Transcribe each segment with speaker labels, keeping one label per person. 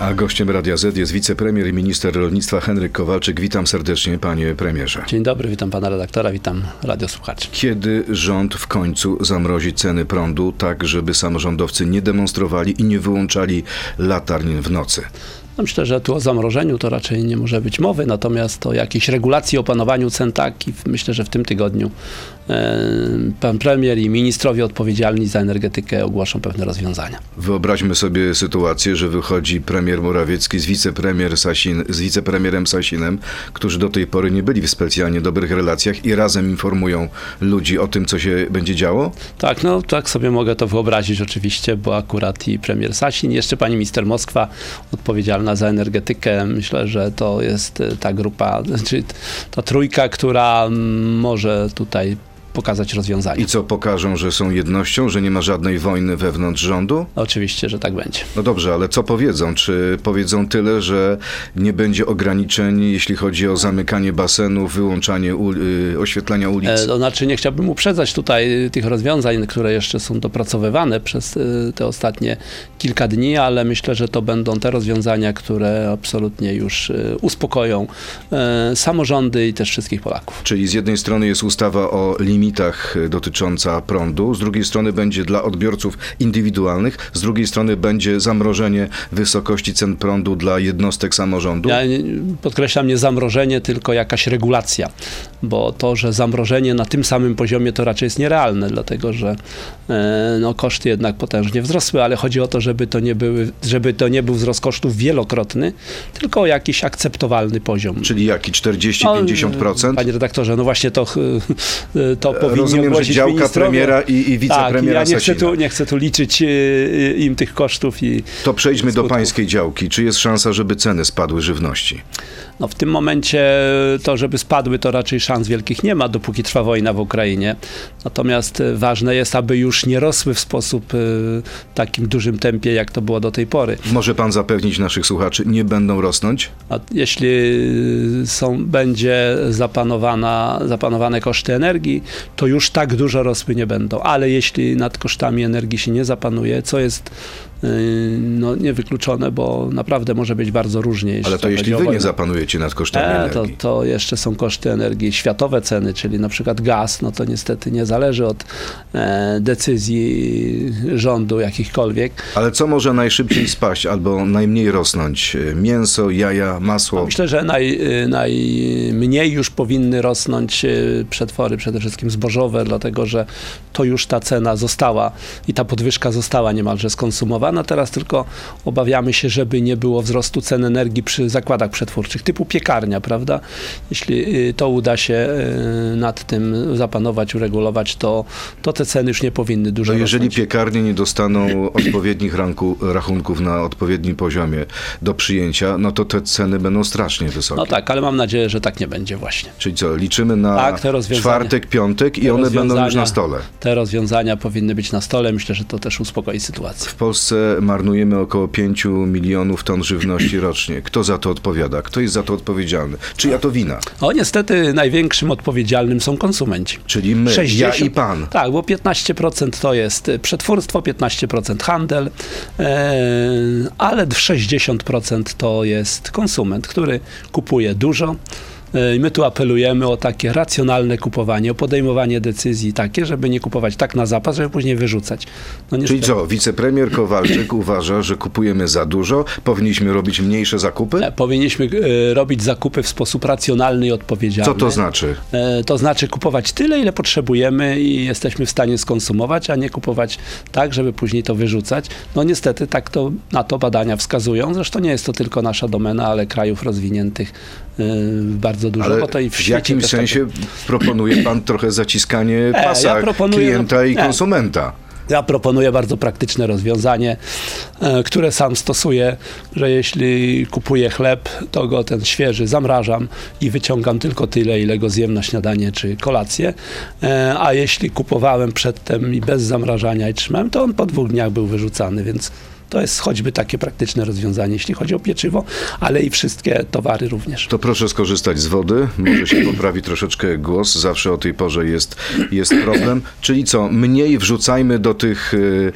Speaker 1: A gościem Radia Z jest wicepremier i minister rolnictwa Henryk Kowalczyk. Witam serdecznie, panie premierze.
Speaker 2: Dzień dobry, witam pana redaktora, witam radiosłuchaczy.
Speaker 1: Kiedy rząd w końcu zamrozi ceny prądu, tak żeby samorządowcy nie demonstrowali i nie wyłączali latarni w nocy?
Speaker 2: No myślę, że tu o zamrożeniu to raczej nie może być mowy, natomiast o jakiejś regulacji, opanowaniu cen tak i myślę, że w tym tygodniu pan premier i ministrowie odpowiedzialni za energetykę ogłoszą pewne rozwiązania.
Speaker 1: Wyobraźmy sobie sytuację, że wychodzi premier Morawiecki z, wicepremier Sasin, z wicepremierem Sasinem, którzy do tej pory nie byli w specjalnie dobrych relacjach i razem informują ludzi o tym, co się będzie działo?
Speaker 2: Tak, no tak sobie mogę to wyobrazić oczywiście, bo akurat i premier Sasin, jeszcze pani minister Moskwa odpowiedzialna za energetykę. Myślę, że to jest ta grupa, czyli ta trójka, która może tutaj pokazać rozwiązanie.
Speaker 1: I co, pokażą, że są jednością, że nie ma żadnej wojny wewnątrz rządu?
Speaker 2: Oczywiście, że tak będzie.
Speaker 1: No dobrze, ale co powiedzą? Czy powiedzą tyle, że nie będzie ograniczeń, jeśli chodzi o zamykanie basenów, wyłączanie u, y, oświetlenia ulic?
Speaker 2: E, to znaczy, nie chciałbym uprzedzać tutaj tych rozwiązań, które jeszcze są dopracowywane przez y, te ostatnie kilka dni, ale myślę, że to będą te rozwiązania, które absolutnie już y, uspokoją y, samorządy i też wszystkich Polaków.
Speaker 1: Czyli z jednej strony jest ustawa o limitach dotycząca prądu, z drugiej strony będzie dla odbiorców indywidualnych, z drugiej strony będzie zamrożenie wysokości cen prądu dla jednostek samorządu.
Speaker 2: Ja podkreślam nie zamrożenie, tylko jakaś regulacja, bo to, że zamrożenie na tym samym poziomie to raczej jest nierealne, dlatego że e, no, koszty jednak potężnie wzrosły, ale chodzi o to, żeby to nie, były, żeby to nie był wzrost kosztów wielokrotny, tylko jakiś akceptowalny poziom.
Speaker 1: Czyli jaki? 40-50%?
Speaker 2: No, panie redaktorze, no właśnie to, to powinien
Speaker 1: Rozumiem, że działka
Speaker 2: ministrowie.
Speaker 1: premiera i, i wicepremiera
Speaker 2: tak, ja nie chcę, tu, nie chcę tu liczyć y, im tych kosztów i
Speaker 1: To przejdźmy do
Speaker 2: skutków.
Speaker 1: pańskiej działki. Czy jest szansa, żeby ceny spadły żywności?
Speaker 2: No w tym momencie to, żeby spadły, to raczej szans wielkich nie ma, dopóki trwa wojna w Ukrainie. Natomiast e, ważne jest, aby już nie rosły w sposób e, takim dużym tempie, jak to było do tej pory.
Speaker 1: Może pan zapewnić naszych słuchaczy, nie będą rosnąć?
Speaker 2: A jeśli są, będzie zapanowana, zapanowane koszty energii, to już tak dużo rosły nie będą. Ale jeśli nad kosztami energii się nie zapanuje, co jest no, niewykluczone, bo naprawdę może być bardzo różnie.
Speaker 1: Ale to jeśli wy nie zapanujecie nad kosztami
Speaker 2: E, to,
Speaker 1: energii.
Speaker 2: to jeszcze są koszty energii, światowe ceny, czyli na przykład gaz, no to niestety nie zależy od e, decyzji rządu jakichkolwiek.
Speaker 1: Ale co może najszybciej spaść albo najmniej rosnąć? Mięso, jaja, masło?
Speaker 2: Myślę, że naj, y, najmniej już powinny rosnąć y, przetwory, przede wszystkim zbożowe, dlatego że to już ta cena została i ta podwyżka została niemalże skonsumowana. Teraz tylko obawiamy się, żeby nie było wzrostu cen energii przy zakładach przetwórczych, typu piekarnia, prawda? Jeśli y, to uda się y, nad tym zapanować, uregulować, to, to te ceny już nie powinny dużo
Speaker 1: To jeżeli
Speaker 2: rosnąć.
Speaker 1: piekarnie nie dostaną odpowiednich ranku, rachunków na odpowiednim poziomie do przyjęcia, no to te ceny będą strasznie wysokie.
Speaker 2: No tak, ale mam nadzieję, że tak nie będzie właśnie.
Speaker 1: Czyli co, liczymy na
Speaker 2: Tak,
Speaker 1: czwartek, piątek i one będą już na stole.
Speaker 2: Te rozwiązania powinny być na stole. Myślę, że to też uspokoi sytuację.
Speaker 1: W Polsce marnujemy około 5 milionów ton żywności rocznie. Kto za to odpowiada? Kto jest za to odpowiedzialny? Czyja to wina?
Speaker 2: O, niestety największym odpowiedzialnym są konsumenci.
Speaker 1: Czyli my,
Speaker 2: 60.
Speaker 1: ja i pan.
Speaker 2: Tak, bo 15% to jest przetwórstwo, 15% handel, e, ale 60% to jest konsument, który kupuje dużo. I my tu apelujemy o takie racjonalne kupowanie, o podejmowanie decyzji takie, żeby nie kupować tak na zapas, żeby później wyrzucać. No
Speaker 1: Czyli co, wicepremier Kowalczyk uważa, że kupujemy za dużo, powinniśmy robić mniejsze zakupy?
Speaker 2: E, Powinniśmy e, robić zakupy w sposób racjonalny i odpowiedzialny.
Speaker 1: Co to znaczy?
Speaker 2: E, To znaczy kupować tyle, ile potrzebujemy i jesteśmy w stanie skonsumować, a nie kupować tak, żeby później to wyrzucać. No niestety tak to na to badania wskazują. Zresztą nie jest to tylko nasza domena, ale krajów rozwiniętych bardzo dużo.
Speaker 1: Ale
Speaker 2: w,
Speaker 1: w jakim
Speaker 2: tak
Speaker 1: sensie proponuje pan trochę zaciskanie
Speaker 2: ja
Speaker 1: pasa
Speaker 2: proponuję-
Speaker 1: klienta i konsumenta?
Speaker 2: Ja proponuję bardzo praktyczne rozwiązanie, e, które sam stosuję, że jeśli kupuję chleb, to go ten świeży zamrażam i wyciągam tylko tyle, ile go zjem na śniadanie czy kolację. E, A jeśli kupowałem przedtem i bez zamrażania i trzymałem, to on po dwóch dniach był wyrzucany, więc To jest choćby takie praktyczne rozwiązanie, jeśli chodzi o pieczywo, ale i wszystkie towary również.
Speaker 1: To proszę skorzystać z wody, może się poprawi troszeczkę głos, zawsze o tej porze jest, jest problem. Czyli co, mniej wrzucajmy do tych y,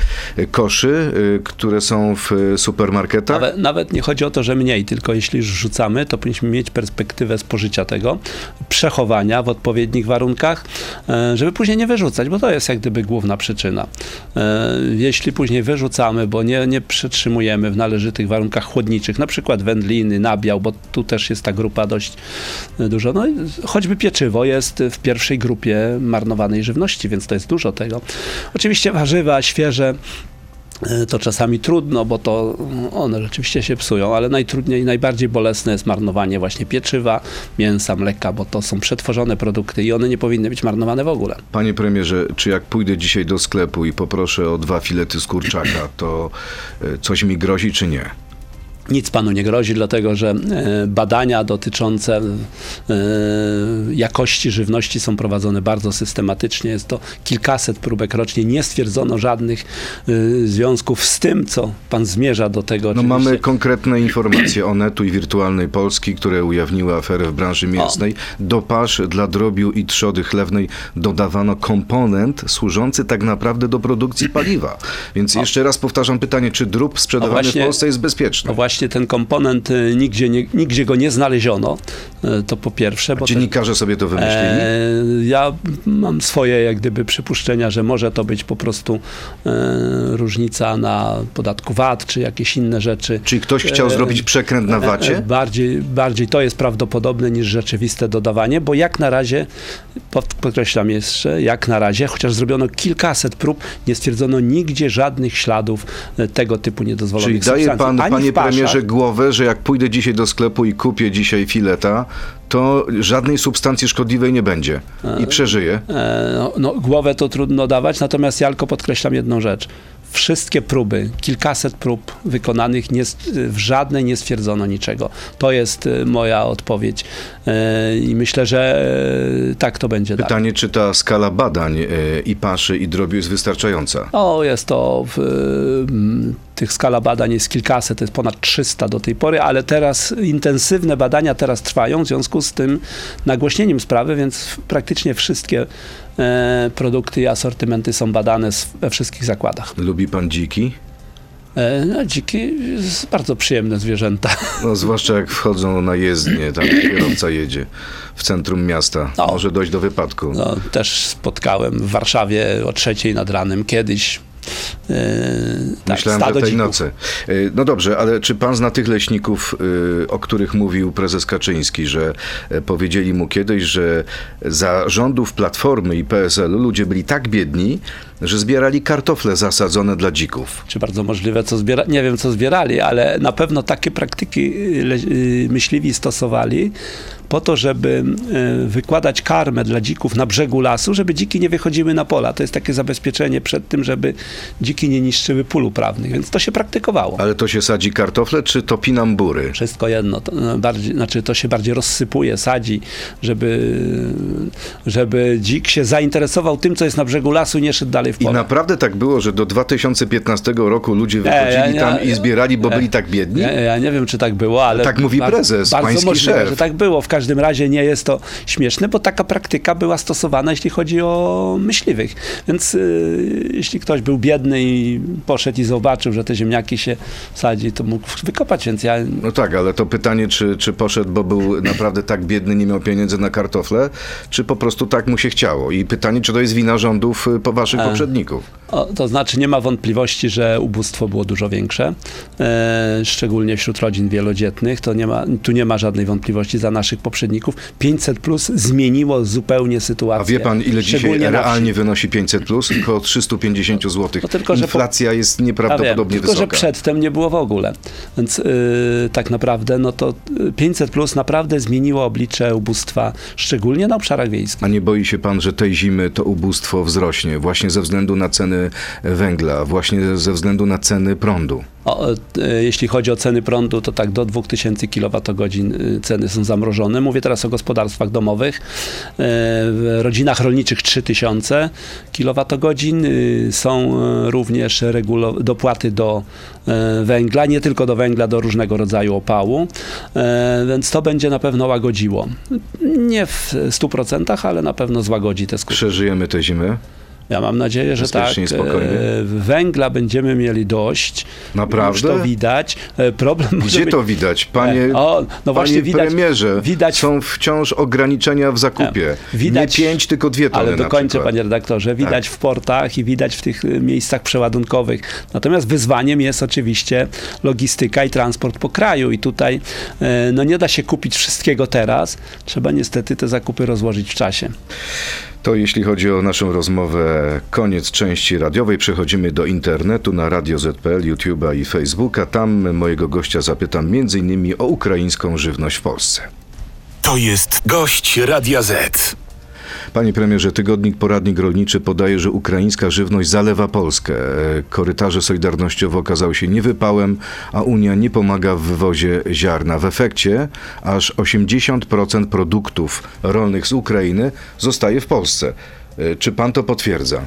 Speaker 1: koszy, y, które są w supermarketach?
Speaker 2: Nawet, nawet nie chodzi o to, że mniej, tylko jeśli już rzucamy, to powinniśmy mieć perspektywę spożycia tego, przechowania w odpowiednich warunkach, e, żeby później nie wyrzucać, bo to jest jak gdyby główna przyczyna. E, Jeśli później wyrzucamy, bo nie, nie przetrzymujemy w należytych warunkach chłodniczych, na przykład wędliny, nabiał, bo tu też jest ta grupa dość e, dużo, no choćby pieczywo jest w pierwszej grupie marnowanej żywności, więc to jest dużo tego. Oczywiście warzywa świeże, to czasami trudno, bo to mm, one rzeczywiście się psują, ale najtrudniej, najbardziej bolesne jest marnowanie właśnie pieczywa, mięsa, mleka, bo to są przetworzone produkty i one nie powinny być marnowane w ogóle.
Speaker 1: Panie premierze, czy jak pójdę dzisiaj do sklepu i poproszę o dwa filety z kurczaka, to y, coś mi grozi, czy nie?
Speaker 2: Nic panu nie grozi, dlatego że e, badania dotyczące e, jakości żywności są prowadzone bardzo systematycznie. Jest to kilkaset próbek rocznie. Nie stwierdzono żadnych e, związków z tym, co pan zmierza do tego.
Speaker 1: No
Speaker 2: oczywiście.
Speaker 1: mamy konkretne informacje Onetu i Wirtualnej Polski, które ujawniły aferę w branży mięsnej. Do pasz dla drobiu i trzody chlewnej dodawano komponent służący tak naprawdę do produkcji paliwa. Więc jeszcze raz powtarzam pytanie, czy drób sprzedawany
Speaker 2: właśnie-
Speaker 1: w Polsce jest bezpieczny?
Speaker 2: Właśnie ten komponent y, nigdzie, nie, nigdzie go nie znaleziono, y, to po pierwsze. Bo
Speaker 1: Dziennikarze sobie to wymyślili?
Speaker 2: E, ja mam swoje jak gdyby przypuszczenia, że może to być po prostu e, różnica na podatku VAT czy jakieś inne rzeczy.
Speaker 1: Czyli ktoś chciał
Speaker 2: e,
Speaker 1: zrobić przekręt na
Speaker 2: E,
Speaker 1: wacie?
Speaker 2: Bardziej, bardziej to jest prawdopodobne niż rzeczywiste dodawanie, bo jak na razie, pod- podkreślam jeszcze, jak na razie, chociaż zrobiono kilkaset prób, nie stwierdzono nigdzie żadnych śladów e, tego typu niedozwolonych
Speaker 1: Czyli daje
Speaker 2: substancji.
Speaker 1: pan,
Speaker 2: Ani
Speaker 1: panie
Speaker 2: w paszach,
Speaker 1: premierze, głowę, że jak pójdę dzisiaj do sklepu i kupię dzisiaj fileta, to żadnej substancji szkodliwej nie będzie i przeżyję.
Speaker 2: E, No, no, głowę to trudno dawać, natomiast ja tylko podkreślam jedną rzecz. Wszystkie próby, kilkaset prób wykonanych, nie, w żadnej nie stwierdzono niczego. To jest e, moja odpowiedź E, i myślę, że e, tak to będzie dalej.
Speaker 1: Pytanie, czy ta skala badań e, i paszy, i drobiu jest wystarczająca?
Speaker 2: O, jest to w, mm, tych skala badań jest kilkaset, to jest ponad 300 do tej pory, ale teraz intensywne badania teraz trwają w związku z tym nagłośnieniem sprawy, więc praktycznie wszystkie e, produkty i asortymenty są badane we wszystkich zakładach.
Speaker 1: Lubi pan dziki?
Speaker 2: E, no, dziki bardzo przyjemne zwierzęta.
Speaker 1: No, zwłaszcza jak wchodzą na jezdnię, tam kierowca jedzie w centrum miasta.
Speaker 2: No.
Speaker 1: Może dojść do wypadku.
Speaker 2: No, też spotkałem w Warszawie o trzeciej nad ranem kiedyś. E, tak,
Speaker 1: Myślałem,
Speaker 2: stado
Speaker 1: tej
Speaker 2: dzików.
Speaker 1: nocy. Y, No dobrze, ale czy pan zna tych leśników, y, o których mówił prezes Kaczyński, że e, powiedzieli mu kiedyś, że za rządów Platformy i PSL-u ludzie byli tak biedni, że zbierali kartofle zasadzone dla dzików.
Speaker 2: czy bardzo możliwe, co zbiera, nie wiem, co zbierali, ale na pewno takie praktyki y, y, myśliwi stosowali po to, żeby y, wykładać karmę dla dzików na brzegu lasu, żeby dziki nie wychodziły na pola. To jest takie zabezpieczenie przed tym, żeby dziki nie niszczyły pól uprawnych, więc to się praktykowało.
Speaker 1: Ale to się sadzi kartofle, czy topi nam bury?
Speaker 2: Wszystko jedno, to, y, bardziej, znaczy to się bardziej rozsypuje, sadzi, żeby, żeby dzik się zainteresował tym, co jest na brzegu lasu, nie szedł dalej w
Speaker 1: I
Speaker 2: pole.
Speaker 1: naprawdę tak było, że do 2015 roku ludzie wychodzili
Speaker 2: ja
Speaker 1: tam i zbierali, bo
Speaker 2: nie.
Speaker 1: byli tak biedni?
Speaker 2: Ja, ja nie wiem, czy tak było, ale.
Speaker 1: Tak mówi prezes,
Speaker 2: Bardzo
Speaker 1: pański
Speaker 2: możliwe,
Speaker 1: szef.
Speaker 2: że tak było. W każdym razie nie jest to śmieszne, bo taka praktyka była stosowana, jeśli chodzi o myśliwych. Więc y, jeśli ktoś był biedny i poszedł i zobaczył, że te ziemniaki się sadzi, to mógł wykopać, więc ja.
Speaker 1: No tak, ale to pytanie, czy, czy poszedł, bo był naprawdę tak biedny, nie miał pieniędzy na kartofle, czy po prostu tak mu się chciało? I pytanie, czy to jest wina rządów y, po waszych
Speaker 2: E.
Speaker 1: poprzedników?
Speaker 2: O, to znaczy nie ma wątpliwości, że ubóstwo było dużo większe, e, szczególnie wśród rodzin wielodzietnych. To nie ma, tu nie ma żadnej wątpliwości za naszych poprzedników. 500 plus zmieniło zupełnie sytuację.
Speaker 1: A wie pan, ile dzisiaj realnie wynosi 500 plus? Około 350 zł.
Speaker 2: No tylko, że po-
Speaker 1: Inflacja jest
Speaker 2: Ja wiem,
Speaker 1: nieprawdopodobnie
Speaker 2: tylko, że
Speaker 1: wysoka.
Speaker 2: przedtem nie było w ogóle. Więc yy, tak naprawdę, no to y, 500 plus naprawdę zmieniło oblicze ubóstwa, szczególnie na obszarach wiejskich.
Speaker 1: A nie boi się pan, że tej zimy to ubóstwo wzrośnie właśnie ze względu na ceny ceny węgla, właśnie ze względu na ceny prądu.
Speaker 2: O, e, jeśli chodzi o ceny prądu, to tak do 2000 kWh y, ceny są zamrożone. Mówię teraz o gospodarstwach domowych. E, W rodzinach rolniczych 3000 kWh są e, również dopłaty do e, węgla, nie tylko do węgla, do różnego rodzaju opału, E, więc to będzie na pewno łagodziło. Nie w 100%, ale na pewno złagodzi te skutki.
Speaker 1: Przeżyjemy tę zimę?
Speaker 2: Ja mam nadzieję, że tak. E, Węgla będziemy mieli dość.
Speaker 1: Naprawdę?
Speaker 2: Już to widać. E, Problem
Speaker 1: Gdzie
Speaker 2: być...
Speaker 1: to widać? Panie,
Speaker 2: O, no właśnie
Speaker 1: panie
Speaker 2: widać-
Speaker 1: premierze,
Speaker 2: widać-
Speaker 1: są wciąż ograniczenia w zakupie.
Speaker 2: Widać-
Speaker 1: Nie pięć, tylko dwie tony
Speaker 2: Ale dokończę, panie redaktorze. Widać w portach i widać w tych miejscach przeładunkowych. Natomiast wyzwaniem jest oczywiście logistyka i transport po kraju. I tutaj e, no nie da się kupić wszystkiego teraz. Trzeba niestety te zakupy rozłożyć w czasie.
Speaker 1: To jeśli chodzi o naszą rozmowę, koniec części radiowej. Przechodzimy do internetu na Radio ZPL, YouTube'a i Facebooka. Tam mojego gościa zapytam m.in. o ukraińską żywność w Polsce.
Speaker 3: To jest gość Radia Z.
Speaker 1: Panie premierze, tygodnik Poradnik Rolniczy podaje, że ukraińska żywność zalewa Polskę. Korytarze Solidarnościowo okazały się niewypałem, a Unia nie pomaga w wywozie ziarna. W efekcie aż 80% produktów rolnych z Ukrainy zostaje w Polsce. E, Czy pan to potwierdza?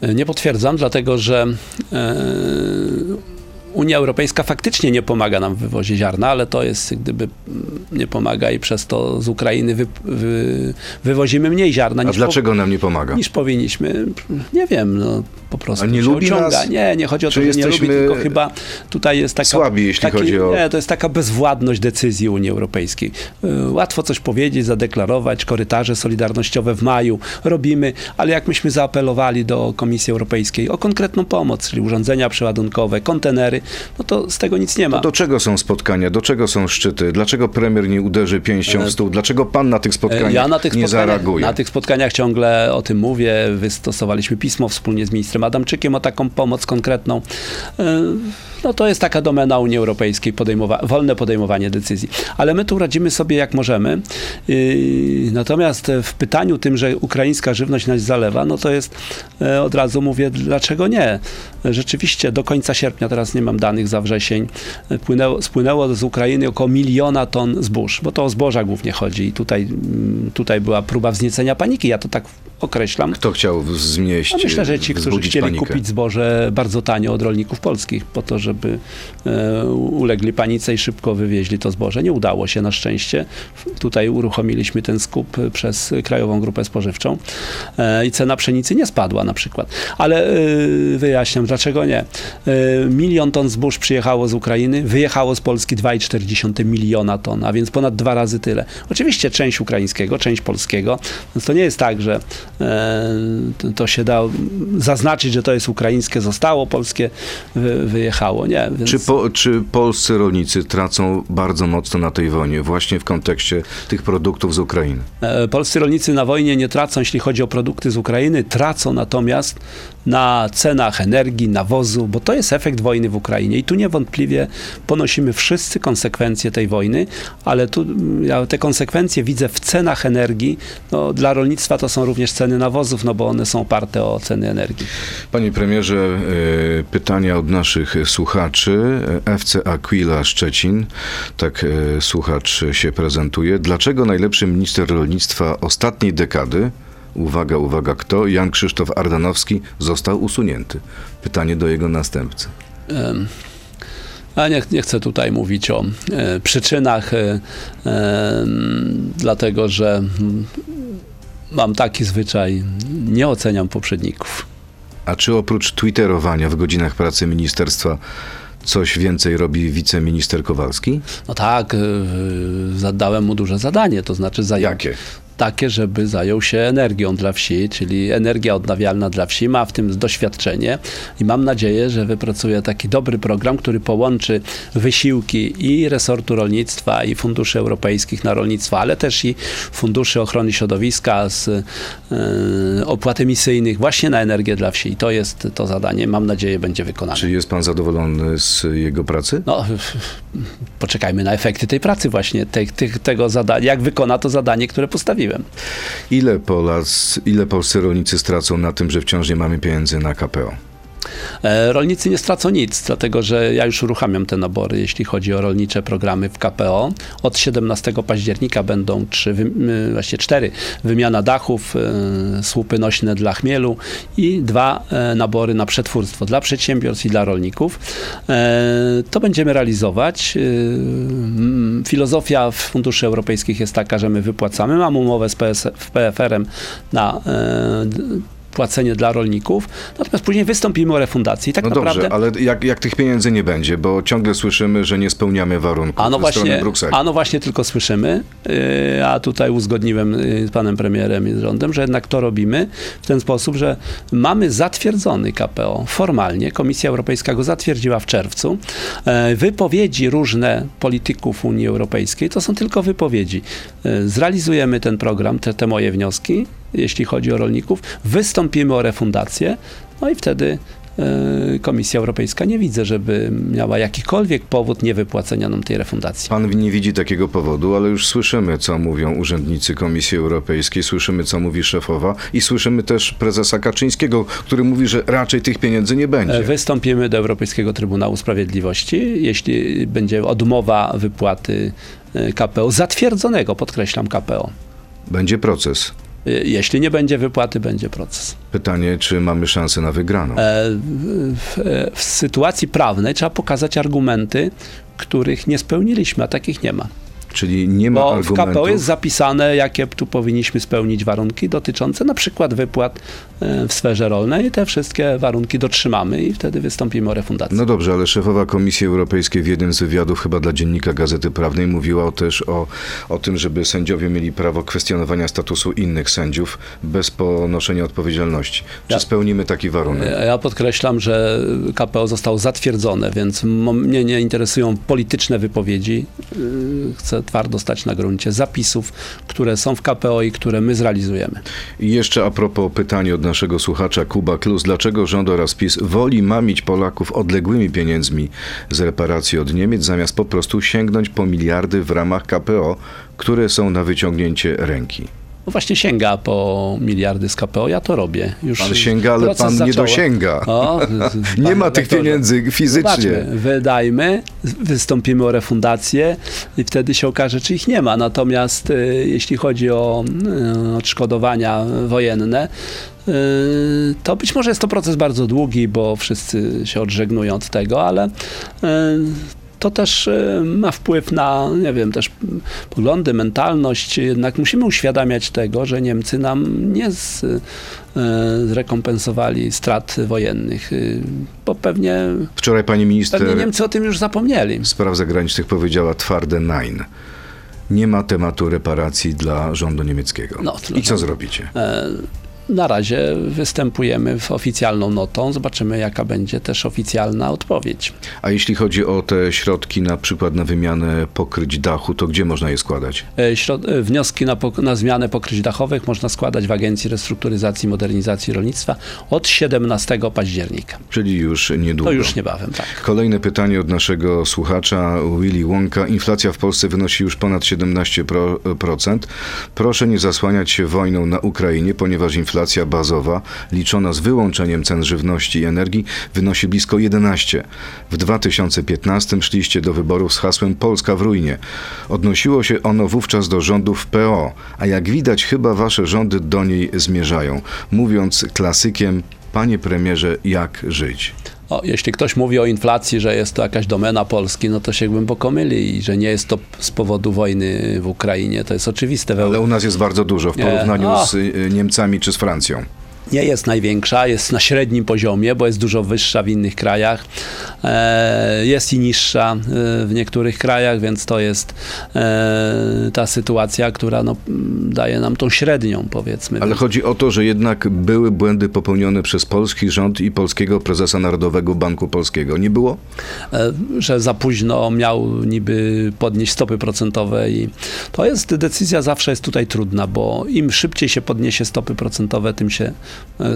Speaker 2: E, Nie potwierdzam, dlatego że e, Unia Europejska faktycznie nie pomaga nam w wywozie ziarna, ale to jest gdyby mm, nie pomaga i przez to z Ukrainy wy, wy, wywozimy mniej ziarna
Speaker 1: A
Speaker 2: niż,
Speaker 1: dlaczego nam nie pomaga?
Speaker 2: po, niż powinniśmy. Nie wiem, no po prostu
Speaker 1: A nie lubi
Speaker 2: uciąga.
Speaker 1: nas?
Speaker 2: Nie, nie chodzi o to, że nie lubi, tylko chyba tutaj jest taka...
Speaker 1: słabi, jeśli
Speaker 2: taki,
Speaker 1: chodzi o-
Speaker 2: Nie, to jest taka bezwładność decyzji Unii Europejskiej. Y, Łatwo coś powiedzieć, zadeklarować, korytarze solidarnościowe w maju robimy, ale jak myśmy zaapelowali do Komisji Europejskiej o konkretną pomoc, czyli urządzenia przeładunkowe, kontenery, no to z tego nic nie ma.
Speaker 1: Do czego są spotkania? Do czego są szczyty? Dlaczego premier nie uderzy pięścią w stół? Dlaczego pan na tych spotkaniach
Speaker 2: E, Ja na tych,
Speaker 1: nie
Speaker 2: spotkaniach,
Speaker 1: zareaguje?
Speaker 2: na tych spotkaniach ciągle o tym mówię. Wystosowaliśmy pismo wspólnie z ministrem Adamczykiem o taką pomoc konkretną. No to jest taka domena Unii Europejskiej, podejmowa- wolne podejmowanie decyzji. Ale my tu radzimy sobie jak możemy. Yy, Natomiast w pytaniu tym, że ukraińska żywność nas zalewa, no to jest e, od razu mówię, dlaczego nie? Rzeczywiście do końca sierpnia, teraz nie mam danych za wrzesień, płynęło, spłynęło z Ukrainy około miliona ton zbóż, bo to o zboża głównie chodzi i tutaj, mm, tutaj była próba wzniecenia paniki, ja to tak określam.
Speaker 1: Kto chciał zmieść,
Speaker 2: No myślę, że ci, którzy chcieli
Speaker 1: panikę?
Speaker 2: kupić zboże bardzo tanio od rolników polskich, po to, żeby e, ulegli panice i szybko wywieźli to zboże. Nie udało się na szczęście. Tutaj uruchomiliśmy ten skup e, przez Krajową Grupę Spożywczą e, i cena pszenicy nie spadła na przykład. Ale wyjaśniam, dlaczego nie. Milion ton zbóż przyjechało z Ukrainy, wyjechało z Polski 2,4 miliona ton, a więc ponad dwa razy tyle. Oczywiście część ukraińskiego, część polskiego, więc to nie jest tak, że to, się da zaznaczyć, że to jest ukraińskie, zostało polskie, wy, Nie, więc...
Speaker 1: Czy, po, czy polscy rolnicy tracą bardzo mocno na tej wojnie, właśnie w kontekście tych produktów z Ukrainy?
Speaker 2: E, Polscy rolnicy na wojnie nie tracą, jeśli chodzi o produkty z Ukrainy, tracą natomiast na cenach energii, nawozu, bo to jest efekt wojny w Ukrainie i tu niewątpliwie ponosimy wszyscy konsekwencje tej wojny, ale tu mm, ja te konsekwencje widzę w cenach energii. No, dla rolnictwa to są również ceny nawozów, no bo one są oparte o ceny energii.
Speaker 1: Panie premierze, e, pytania od naszych słuchaczy. FC Aquila Szczecin, tak e, słuchacz się prezentuje. Dlaczego najlepszy minister rolnictwa ostatniej dekady, uwaga, uwaga, kto? Jan Krzysztof Ardanowski został usunięty? Pytanie do jego następcy.
Speaker 2: Em, A nie, nie chcę tutaj mówić o e, przyczynach, e, em, dlatego że mam taki zwyczaj, nie oceniam poprzedników.
Speaker 1: A czy oprócz twitterowania w godzinach pracy ministerstwa coś więcej robi wiceminister Kowalski?
Speaker 2: No tak, e, zadałem mu duże zadanie, to znaczy zajął,
Speaker 1: Jakie?
Speaker 2: Takie, żeby zajął się energią dla wsi, czyli energia odnawialna dla wsi, ma w tym doświadczenie i mam nadzieję, że wypracuje taki dobry program, który połączy wysiłki i resortu rolnictwa i funduszy europejskich na rolnictwo, ale też i funduszy ochrony środowiska z e, opłat emisyjnych właśnie na energię dla wsi. I to jest to zadanie, mam nadzieję, będzie wykonane.
Speaker 1: Czy jest pan zadowolony z jego pracy?
Speaker 2: No, poczekajmy na efekty tej pracy właśnie, te, tych- tego zadania, jak wykona to zadanie, które
Speaker 1: Ile, Polac, ile polscy rolnicy stracą na tym, że wciąż nie mamy pieniędzy na KPO?
Speaker 2: E, Rolnicy nie stracą nic, dlatego że ja już uruchamiam te nabory, jeśli chodzi o rolnicze programy w KPO. Od 17 października będą trzy, właściwie cztery, wymiana dachów, e, słupy nośne dla chmielu i dwa e, nabory na przetwórstwo dla przedsiębiorstw i dla rolników. To będziemy realizować. Filozofia funduszy europejskich jest taka, że my wypłacamy, mamy umowę z PFR-em na płacenie dla rolników, natomiast później wystąpimy o refundację. I tak
Speaker 1: No
Speaker 2: naprawdę.
Speaker 1: dobrze, ale jak, jak tych pieniędzy nie będzie, bo ciągle słyszymy, że nie spełniamy warunków
Speaker 2: A no, właśnie,
Speaker 1: Brukseli.
Speaker 2: a no właśnie tylko słyszymy, yy, a tutaj uzgodniłem yy, z panem premierem i z rządem, że jednak to robimy w ten sposób, że mamy zatwierdzony KPO formalnie, Komisja Europejska go zatwierdziła w czerwcu. E, Wypowiedzi różne polityków Unii Europejskiej to są tylko wypowiedzi. E, Zrealizujemy ten program, te, te moje wnioski, jeśli chodzi o rolników, wystąpimy o refundację, no i wtedy e, Komisja Europejska nie widzę, żeby miała jakikolwiek powód niewypłacenia nam tej refundacji.
Speaker 1: Pan nie widzi takiego powodu, ale już słyszymy, co mówią urzędnicy Komisji Europejskiej, słyszymy, co mówi szefowa i słyszymy też prezesa Kaczyńskiego, który mówi, że raczej tych pieniędzy nie będzie.
Speaker 2: E, Wystąpimy do Europejskiego Trybunału Sprawiedliwości, jeśli będzie odmowa wypłaty e, KPO, zatwierdzonego, podkreślam KPO.
Speaker 1: Będzie proces.
Speaker 2: E, Jeśli nie będzie wypłaty, będzie proces.
Speaker 1: Pytanie, czy mamy szansę na wygraną?
Speaker 2: E, W, e, w sytuacji prawnej trzeba pokazać argumenty, których nie spełniliśmy, a takich nie ma.
Speaker 1: Czyli nie ma
Speaker 2: Bo w
Speaker 1: argumentów.
Speaker 2: KPO jest zapisane, jakie tu powinniśmy spełnić warunki dotyczące na przykład wypłat e, w sferze rolnej. Te wszystkie warunki dotrzymamy i wtedy wystąpimy o refundację.
Speaker 1: No dobrze, ale szefowa Komisji Europejskiej w jednym z wywiadów, chyba dla dziennika Gazety Prawnej, mówiła też o, o tym, żeby sędziowie mieli prawo kwestionowania statusu innych sędziów bez ponoszenia odpowiedzialności. Czy
Speaker 2: Ja-
Speaker 1: spełnimy taki warunek?
Speaker 2: Ja podkreślam, że KPO zostało zatwierdzone, więc mnie nie interesują polityczne wypowiedzi. Yy, Chcę twardo stać na gruncie zapisów, które są w KPO i które my zrealizujemy.
Speaker 1: I jeszcze a propos pytania od naszego słuchacza Kuba Klus. Dlaczego rząd oraz PiS woli mamić Polaków odległymi pieniędzmi z reparacji od Niemiec, zamiast po prostu sięgnąć po miliardy w ramach KPO, które są na wyciągnięcie ręki?
Speaker 2: No właśnie sięga po miliardy z KPO, ja to robię. Już
Speaker 1: Pan sięga, ale pan nie
Speaker 2: zacząłem.
Speaker 1: dosięga.
Speaker 2: O,
Speaker 1: Nie ma tych pieniędzy fizycznie.
Speaker 2: Zobaczmy, wydajmy, wystąpimy o refundację i wtedy się okaże, czy ich nie ma. Natomiast y, jeśli chodzi o y, odszkodowania wojenne, y, to być może jest to proces bardzo długi, bo wszyscy się odżegnują od tego, ale to też y, ma wpływ na, nie wiem, też poglądy, mentalność. Jednak musimy uświadamiać tego, że Niemcy nam nie z, y, zrekompensowali strat wojennych, y, bo pewnie,
Speaker 1: Wczoraj pani minister
Speaker 2: pewnie Niemcy o tym już zapomnieli.
Speaker 1: spraw zagranicznych powiedziała twarde nein. Nie ma tematu reparacji dla rządu niemieckiego.
Speaker 2: No,
Speaker 1: I co zrobicie?
Speaker 2: Na razie występujemy w oficjalną notą. Zobaczymy, jaka będzie też oficjalna odpowiedź.
Speaker 1: A jeśli chodzi o te środki na przykład na wymianę pokryć dachu, to gdzie można je składać?
Speaker 2: E, środ- e, Wnioski na, pok- na zmianę pokryć dachowych można składać w Agencji Restrukturyzacji i Modernizacji Rolnictwa od 17 października.
Speaker 1: Czyli już niedługo.
Speaker 2: To już niebawem, tak.
Speaker 1: Kolejne pytanie od naszego słuchacza Willy Wonka. Inflacja w Polsce wynosi już ponad 17%. Proszę nie zasłaniać się wojną na Ukrainie, ponieważ inflacja bazowa, liczona z wyłączeniem cen żywności i energii, wynosi blisko 11. W 2015 szliście do wyborów z hasłem Polska w ruinie. Odnosiło się ono wówczas do rządów PO, a jak widać chyba wasze rządy do niej zmierzają. Mówiąc klasykiem, panie premierze, jak żyć?
Speaker 2: O, jeśli ktoś mówi o inflacji, że jest to jakaś domena Polski, no to się głęboko myli i że nie jest to z powodu wojny w Ukrainie. To jest oczywiste.
Speaker 1: Ale u nas jest bardzo dużo w
Speaker 2: Nie.
Speaker 1: porównaniu
Speaker 2: O.
Speaker 1: z y, Niemcami czy z Francją.
Speaker 2: Nie jest największa, jest na średnim poziomie, bo jest dużo wyższa w innych krajach. E, Jest i niższa e, w niektórych krajach, więc to jest e, ta sytuacja, która no, daje nam tą średnią, powiedzmy.
Speaker 1: Ale chodzi o to, że jednak były błędy popełnione przez polski rząd i polskiego prezesa Narodowego Banku Polskiego. Nie było?
Speaker 2: Że za późno miał niby podnieść stopy procentowe i to jest decyzja zawsze jest tutaj trudna, bo im szybciej się podniesie stopy procentowe, tym się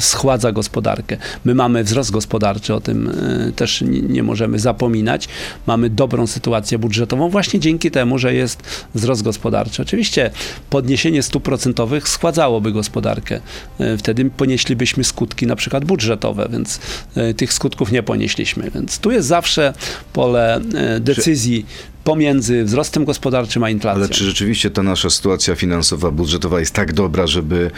Speaker 2: schładza gospodarkę. My mamy wzrost gospodarczy, o tym e, też nie, możemy zapominać. Mamy dobrą sytuację budżetową właśnie dzięki temu, że jest wzrost gospodarczy. Oczywiście podniesienie stóp procentowych schładzałoby gospodarkę. E, Wtedy ponieślibyśmy skutki na przykład budżetowe, więc e, tych skutków nie ponieśliśmy. Więc tu jest zawsze pole e, decyzji pomiędzy wzrostem gospodarczym a inflacją.
Speaker 1: Ale czy rzeczywiście ta nasza sytuacja finansowa, budżetowa jest tak dobra, żeby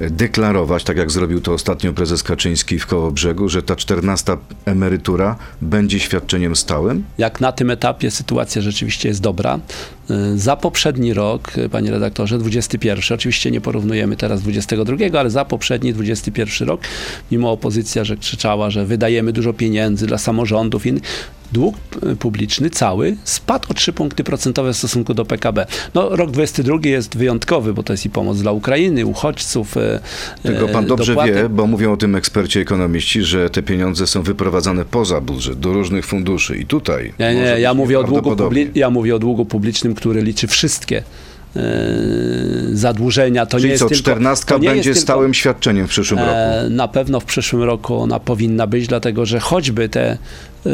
Speaker 1: deklarować, tak jak zrobił to ostatnio prezes Kaczyński w Kołobrzegu, że ta 14 emerytura będzie świadczeniem stałym?
Speaker 2: Jak na tym etapie sytuacja rzeczywiście jest dobra. Y, Za poprzedni rok, y, panie redaktorze, 21, oczywiście nie porównujemy teraz 22, ale za poprzedni 21 rok, mimo opozycja, że krzyczała, że wydajemy dużo pieniędzy dla samorządów, dług publiczny cały spadł o 3 punkty procentowe w stosunku do PKB. No, rok 22 jest wyjątkowy, bo to jest i pomoc dla Ukrainy, uchodźców. y,
Speaker 1: Tylko pan dobrze
Speaker 2: dopłaty.
Speaker 1: wie, bo mówią o tym eksperci ekonomiści, że te pieniądze są wyprowadzane poza budżet, do różnych funduszy. I tutaj.
Speaker 2: Nie, nie, ja mówię, o długu ja mówię o długu publicznym, który liczy wszystkie e, zadłużenia. To nie
Speaker 1: Czyli
Speaker 2: jest
Speaker 1: co,
Speaker 2: tylko,
Speaker 1: 14
Speaker 2: to nie
Speaker 1: będzie
Speaker 2: tylko-
Speaker 1: stałym świadczeniem w przyszłym roku.
Speaker 2: E, Na pewno w przyszłym roku ona powinna być, dlatego że choćby te e,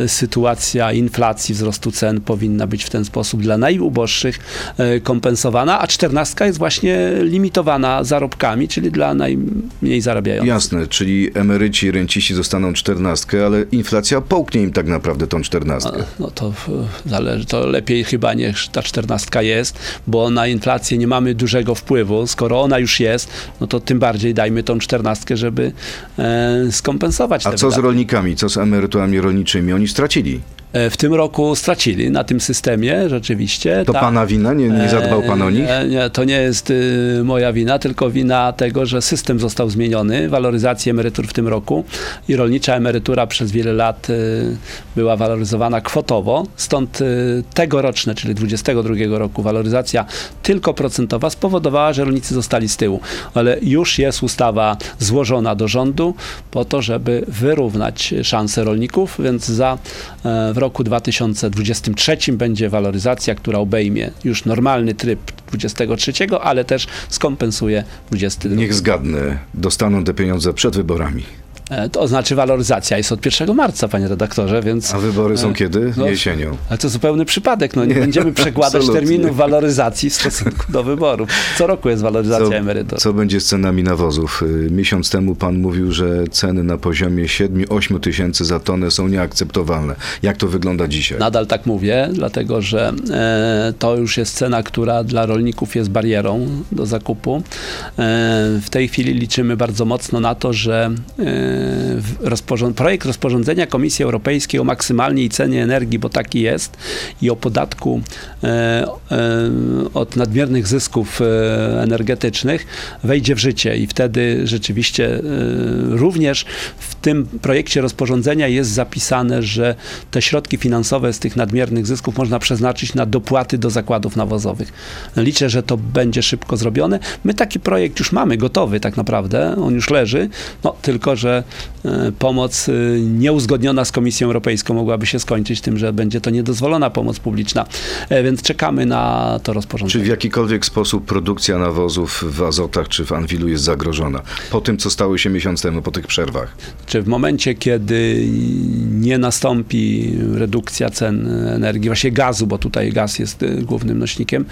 Speaker 2: sytuacja inflacji, wzrostu cen powinna być w ten sposób dla najuboższych e, kompensowana, a czternastka jest właśnie limitowana zarobkami, czyli dla najmniej zarabiających.
Speaker 1: Jasne, czyli emeryci i renciści dostaną czternastkę, ale inflacja połknie im tak naprawdę tą czternastkę.
Speaker 2: No to e, zależy, to lepiej chyba niech ta czternastka jest, bo na inflację nie mamy dużego wpływu. Skoro ona już jest, no to tym bardziej dajmy tą czternastkę, żeby e, skompensować
Speaker 1: A co z
Speaker 2: wydatki.
Speaker 1: rolnikami, co z emeryturami rolniczymi? Oni stracili.
Speaker 2: E, W tym roku stracili na tym systemie rzeczywiście.
Speaker 1: To
Speaker 2: Ta-
Speaker 1: pana wina? Nie, nie zadbał pan o nich?
Speaker 2: E, Nie, to nie jest y, moja wina, tylko wina tego, że system został zmieniony, waloryzacja emerytur w tym roku i rolnicza emerytura przez wiele lat y, była waloryzowana kwotowo, stąd y, tegoroczne, czyli 22 roku waloryzacja tylko procentowa spowodowała, że rolnicy zostali z tyłu. Ale już jest ustawa złożona do rządu po to, żeby wyrównać szanse rolników, więc za e, w roku 2023 będzie waloryzacja, która obejmie już normalny tryb 23, ale też skompensuje 22.
Speaker 1: Niech zgadnę, dostaną te pieniądze przed wyborami.
Speaker 2: E, To znaczy waloryzacja jest od 1 marca, panie redaktorze, więc...
Speaker 1: A wybory są
Speaker 2: E,
Speaker 1: kiedy?
Speaker 2: no,
Speaker 1: Jesienią.
Speaker 2: Ale to zupełny przypadek. No, nie
Speaker 1: Nie,
Speaker 2: będziemy przekładać
Speaker 1: absolutnie.
Speaker 2: terminów waloryzacji w stosunku do wyborów. Co roku jest waloryzacja emerytur.
Speaker 1: co będzie z cenami nawozów? Y, Miesiąc temu pan mówił, że ceny na poziomie 7-8 tysięcy za tonę są nieakceptowalne. Jak to wygląda dzisiaj?
Speaker 2: Nadal tak mówię, dlatego że e, to już jest cena, która dla rolników jest barierą do zakupu. W tej chwili liczymy bardzo mocno na to, że rozporząd- projekt rozporządzenia Komisji Europejskiej o maksymalnej cenie energii, bo taki jest, i o podatku e, e, od nadmiernych zysków e, energetycznych wejdzie w życie i wtedy rzeczywiście również w tym projekcie rozporządzenia jest zapisane, że te środki finansowe z tych nadmiernych zysków można przeznaczyć na dopłaty do zakładów nawozowych. Liczę, że to będzie szybko zrobione. My taki projekt już mamy gotowy tak naprawdę, on już leży, no tylko, że e, pomoc e, nieuzgodniona z Komisją Europejską mogłaby się skończyć tym, że będzie to niedozwolona pomoc publiczna, E, więc czekamy na to
Speaker 1: Czy
Speaker 2: rozporządzenie.
Speaker 1: w jakikolwiek sposób produkcja nawozów w Azotach czy w Anwilu jest zagrożona? Po tym, co stało się miesiąc temu, po tych przerwach.
Speaker 2: Czy w momencie, kiedy nie nastąpi redukcja cen energii, właśnie gazu, bo tutaj gaz jest głównym nośnikiem,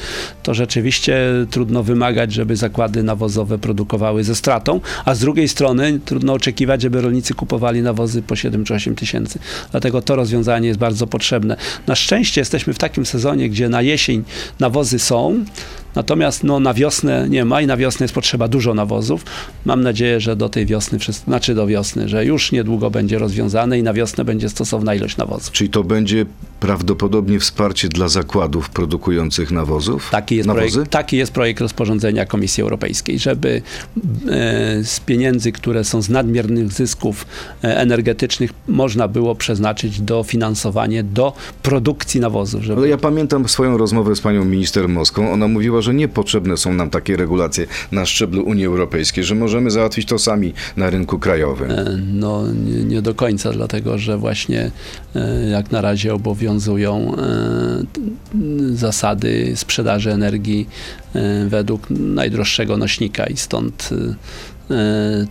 Speaker 2: to rzeczywiście trudno wymagać, żeby zakłady nawozowe produkowały ze stratą, a z drugiej strony trudno oczekiwać, żeby rolnicy kupowali nawozy po 7 czy 8 tysięcy. Dlatego to rozwiązanie jest bardzo potrzebne. Na szczęście jesteśmy w takim sezonie, gdzie na jesień nawozy są, Natomiast no, na wiosnę nie ma i na wiosnę jest potrzeba dużo nawozów. Mam nadzieję, że do tej wiosny, znaczy do wiosny, że już niedługo będzie rozwiązane i na wiosnę będzie stosowna ilość nawozów.
Speaker 1: Czyli to będzie prawdopodobnie wsparcie dla zakładów produkujących nawozów?
Speaker 2: Taki jest,
Speaker 1: Nawozy?
Speaker 2: projekt, taki jest projekt rozporządzenia Komisji Europejskiej, żeby e, z pieniędzy, które są z nadmiernych zysków e, energetycznych, można było przeznaczyć do finansowania, do produkcji nawozów. Żeby...
Speaker 1: Ale ja pamiętam swoją rozmowę z panią minister Moską. Ona mówiła, że niepotrzebne są nam takie regulacje na szczeblu Unii Europejskiej, że możemy załatwić to sami na rynku krajowym.
Speaker 2: E, No, nie, nie do końca, dlatego że właśnie e, jak na razie obowiązują e, zasady sprzedaży energii według najdroższego nośnika i stąd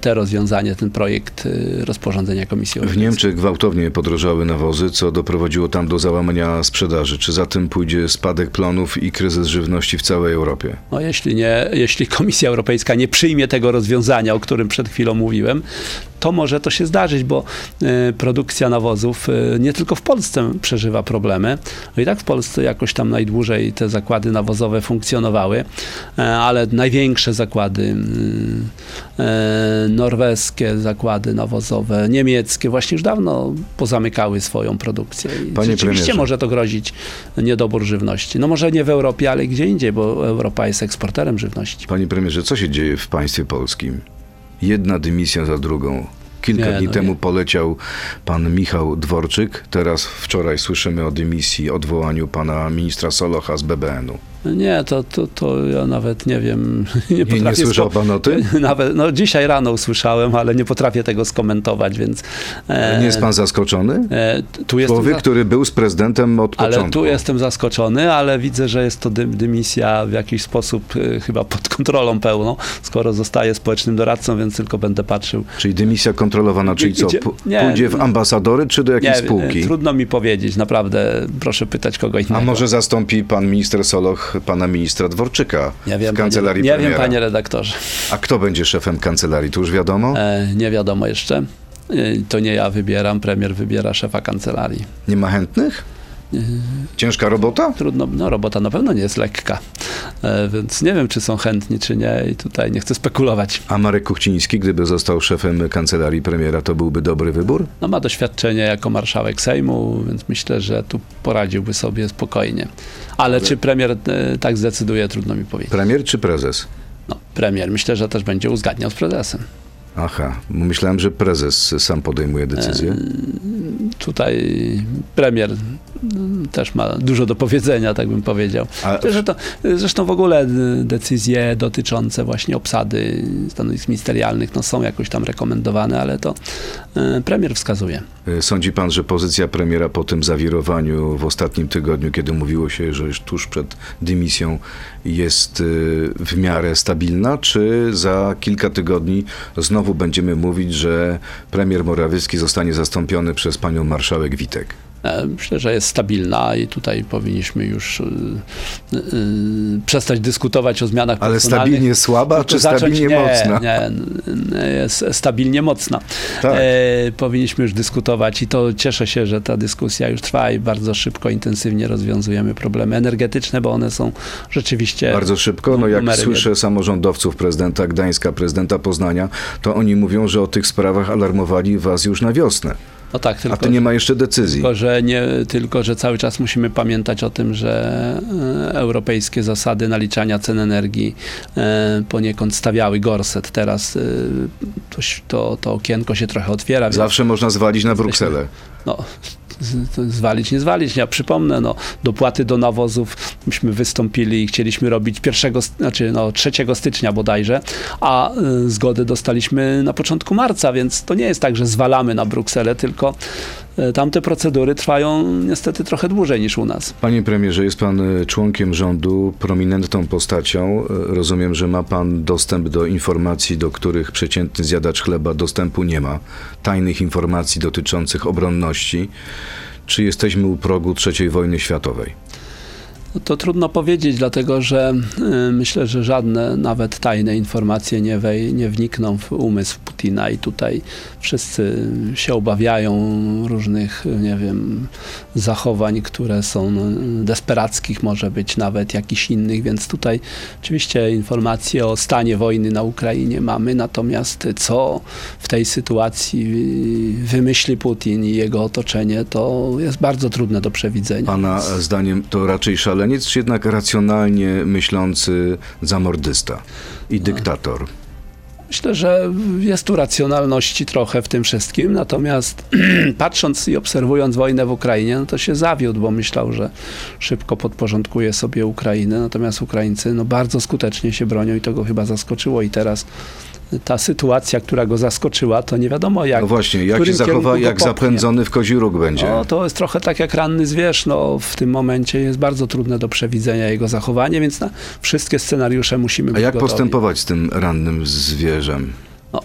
Speaker 2: te rozwiązanie, ten projekt e, rozporządzenia Komisji
Speaker 1: W
Speaker 2: Europejskiej.
Speaker 1: Niemczech gwałtownie podrożały nawozy, co doprowadziło tam do załamania sprzedaży. Czy za tym pójdzie spadek plonów i kryzys żywności w całej Europie?
Speaker 2: No jeśli, nie, jeśli Komisja Europejska nie przyjmie tego rozwiązania, o którym przed chwilą mówiłem, to może to się zdarzyć, bo e, produkcja nawozów e, nie tylko w Polsce przeżywa problemy. No i tak w Polsce jakoś tam najdłużej te zakłady nawozowe funkcjonowały, e, ale największe zakłady, mm, norweskie zakłady nawozowe, niemieckie właśnie już dawno pozamykały swoją produkcję. I
Speaker 1: Panie
Speaker 2: rzeczywiście
Speaker 1: premierze.
Speaker 2: może to grozić niedobór żywności. No może nie w Europie, ale gdzie indziej, bo Europa jest eksporterem żywności.
Speaker 1: Panie premierze, co się dzieje w państwie polskim? Jedna dymisja za drugą. Kilka
Speaker 2: Nie,
Speaker 1: dni
Speaker 2: no
Speaker 1: temu
Speaker 2: nie.
Speaker 1: poleciał pan Michał Dworczyk. Teraz wczoraj słyszymy o dymisji, odwołaniu pana ministra Solocha z BBN-u.
Speaker 2: Nie, to, to, to ja nawet nie wiem. Nie,
Speaker 1: Nie, nie słyszał pan o tym?
Speaker 2: Nawet, no dzisiaj rano usłyszałem, ale nie potrafię tego skomentować, więc... e,
Speaker 1: Nie jest pan zaskoczony?
Speaker 2: e, tu jestem
Speaker 1: Człowiek,
Speaker 2: za-
Speaker 1: który był z prezydentem od
Speaker 2: ale
Speaker 1: początku.
Speaker 2: tu jestem zaskoczony, ale widzę, że jest to dy, dymisja w jakiś sposób e, chyba pod kontrolą pełną, skoro zostaje społecznym doradcą, więc tylko będę patrzył.
Speaker 1: Czyli dymisja kontrolowana, czyli co?
Speaker 2: Nie,
Speaker 1: Pójdzie w ambasadory czy do jakiejś
Speaker 2: Nie,
Speaker 1: spółki?
Speaker 2: e, trudno mi powiedzieć, naprawdę. Proszę pytać kogo innego.
Speaker 1: A może zastąpi pan minister Soloch pana ministra Dworczyka
Speaker 2: nie wiem,
Speaker 1: w kancelarii
Speaker 2: panie, nie
Speaker 1: premiera?
Speaker 2: wiem, panie redaktorze.
Speaker 1: A kto będzie szefem kancelarii? To już wiadomo?
Speaker 2: E, nie wiadomo jeszcze. E, To nie ja wybieram, premier wybiera szefa kancelarii.
Speaker 1: Nie ma chętnych? Ciężka robota?
Speaker 2: Trudno, no robota na pewno nie jest lekka, e, więc nie wiem, czy są chętni, czy nie i tutaj nie chcę spekulować.
Speaker 1: A Marek Kuchciński, gdyby został szefem kancelarii premiera, to byłby dobry wybór?
Speaker 2: No ma doświadczenie jako marszałek Sejmu, więc myślę, że tu poradziłby sobie spokojnie. Ale czy premier e, tak zdecyduje, trudno mi powiedzieć.
Speaker 1: Premier czy prezes?
Speaker 2: No, premier myślę, że też będzie uzgadniał z prezesem.
Speaker 1: Aha, myślałem, że prezes sam podejmuje decyzję.
Speaker 2: Tutaj premier mm, też ma dużo do powiedzenia, tak bym powiedział.
Speaker 1: A
Speaker 2: że to, zresztą w ogóle y, decyzje dotyczące właśnie obsady stanowisk ministerialnych no, są jakoś tam rekomendowane, ale to premier wskazuje.
Speaker 1: sądzi pan, że pozycja premiera po tym zawirowaniu w ostatnim tygodniu, kiedy mówiło się, że już tuż przed dymisją jest y, w miarę stabilna, czy za kilka tygodni znowu będziemy mówić, że premier Morawiecki zostanie zastąpiony przez panią marszałek Witek?
Speaker 2: E, Myślę, że jest stabilna i tutaj powinniśmy już y, y, y, przestać dyskutować o zmianach
Speaker 1: Ale stabilnie słaba,
Speaker 2: tylko
Speaker 1: czy stabilnie
Speaker 2: nie,
Speaker 1: mocna?
Speaker 2: Nie, jest stabilnie mocna.
Speaker 1: Tak.
Speaker 2: E, powinniśmy już dyskutować i to cieszę się, że ta dyskusja już trwa i bardzo szybko, intensywnie rozwiązujemy problemy energetyczne, bo one są rzeczywiście...
Speaker 1: Bardzo szybko, no jak słyszę samorządowców prezydenta Gdańska, prezydenta Poznania, to oni mówią, że o tych sprawach alarmowali was już na wiosnę.
Speaker 2: No tak,
Speaker 1: A
Speaker 2: tylko,
Speaker 1: to nie ma jeszcze decyzji.
Speaker 2: tylko, że nie, tylko, że cały czas musimy pamiętać o tym, że e, europejskie zasady naliczania cen energii e, poniekąd stawiały gorset. Teraz e, to, to, to okienko się trochę otwiera.
Speaker 1: Zawsze można zwalić na Brukselę.
Speaker 2: no, zwalić, nie zwalić. Ja przypomnę, no, dopłaty do nawozów myśmy wystąpili i chcieliśmy robić 1, znaczy no, 3 stycznia bodajże, a y, zgodę dostaliśmy na początku marca, więc to nie jest tak, że zwalamy na Brukselę, tylko tamte procedury trwają niestety trochę dłużej niż u nas.
Speaker 1: Panie premierze, jest pan y, członkiem rządu, prominentną postacią. Y, Rozumiem, że ma pan dostęp do informacji, do których przeciętny zjadacz chleba dostępu nie ma. Tajnych informacji dotyczących obronności. Czy jesteśmy u progu III wojny światowej?
Speaker 2: To trudno powiedzieć, dlatego że y, myślę, że żadne nawet tajne informacje nie, wej, nie wnikną w umysł Putina i tutaj wszyscy się obawiają różnych, nie wiem, zachowań, które są no, desperackich, może być nawet jakichś innych, więc tutaj oczywiście informacje o stanie wojny na Ukrainie mamy, natomiast co w tej sytuacji wymyśli Putin i jego otoczenie, to jest bardzo trudne do przewidzenia.
Speaker 1: Pana zdaniem to raczej szaleniec, czy jednak racjonalnie myślący zamordysta i dyktator?
Speaker 2: Myślę, że jest tu racjonalności trochę w tym wszystkim, natomiast patrząc i obserwując wojnę w Ukrainie, no to się zawiódł, bo myślał, że szybko podporządkuje sobie Ukrainę, natomiast Ukraińcy no, bardzo skutecznie się bronią i to go chyba zaskoczyło i teraz ta sytuacja, która go zaskoczyła, to nie wiadomo jak.
Speaker 1: No właśnie, jak się zachowa, jak zapędzony w kozi róg będzie?
Speaker 2: No, to jest trochę tak jak ranny zwierz. No, w tym momencie jest bardzo trudne do przewidzenia jego zachowanie, więc na wszystkie scenariusze musimy
Speaker 1: A
Speaker 2: być
Speaker 1: jak
Speaker 2: gotowi.
Speaker 1: postępować z tym rannym zwierzem?
Speaker 2: no,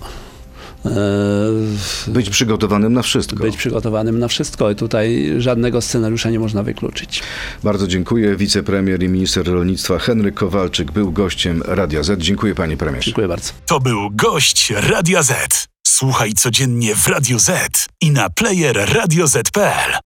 Speaker 1: Być przygotowanym na wszystko.
Speaker 2: być przygotowanym na wszystko i tutaj żadnego scenariusza nie można wykluczyć.
Speaker 1: Bardzo dziękuję. Wicepremier i minister rolnictwa Henryk Kowalczyk był gościem Radia Z. Dziękuję panie premierze.
Speaker 2: Dziękuję bardzo.
Speaker 3: To był gość Radia Z. Słuchaj codziennie w Radio Z i na player radioz.pl.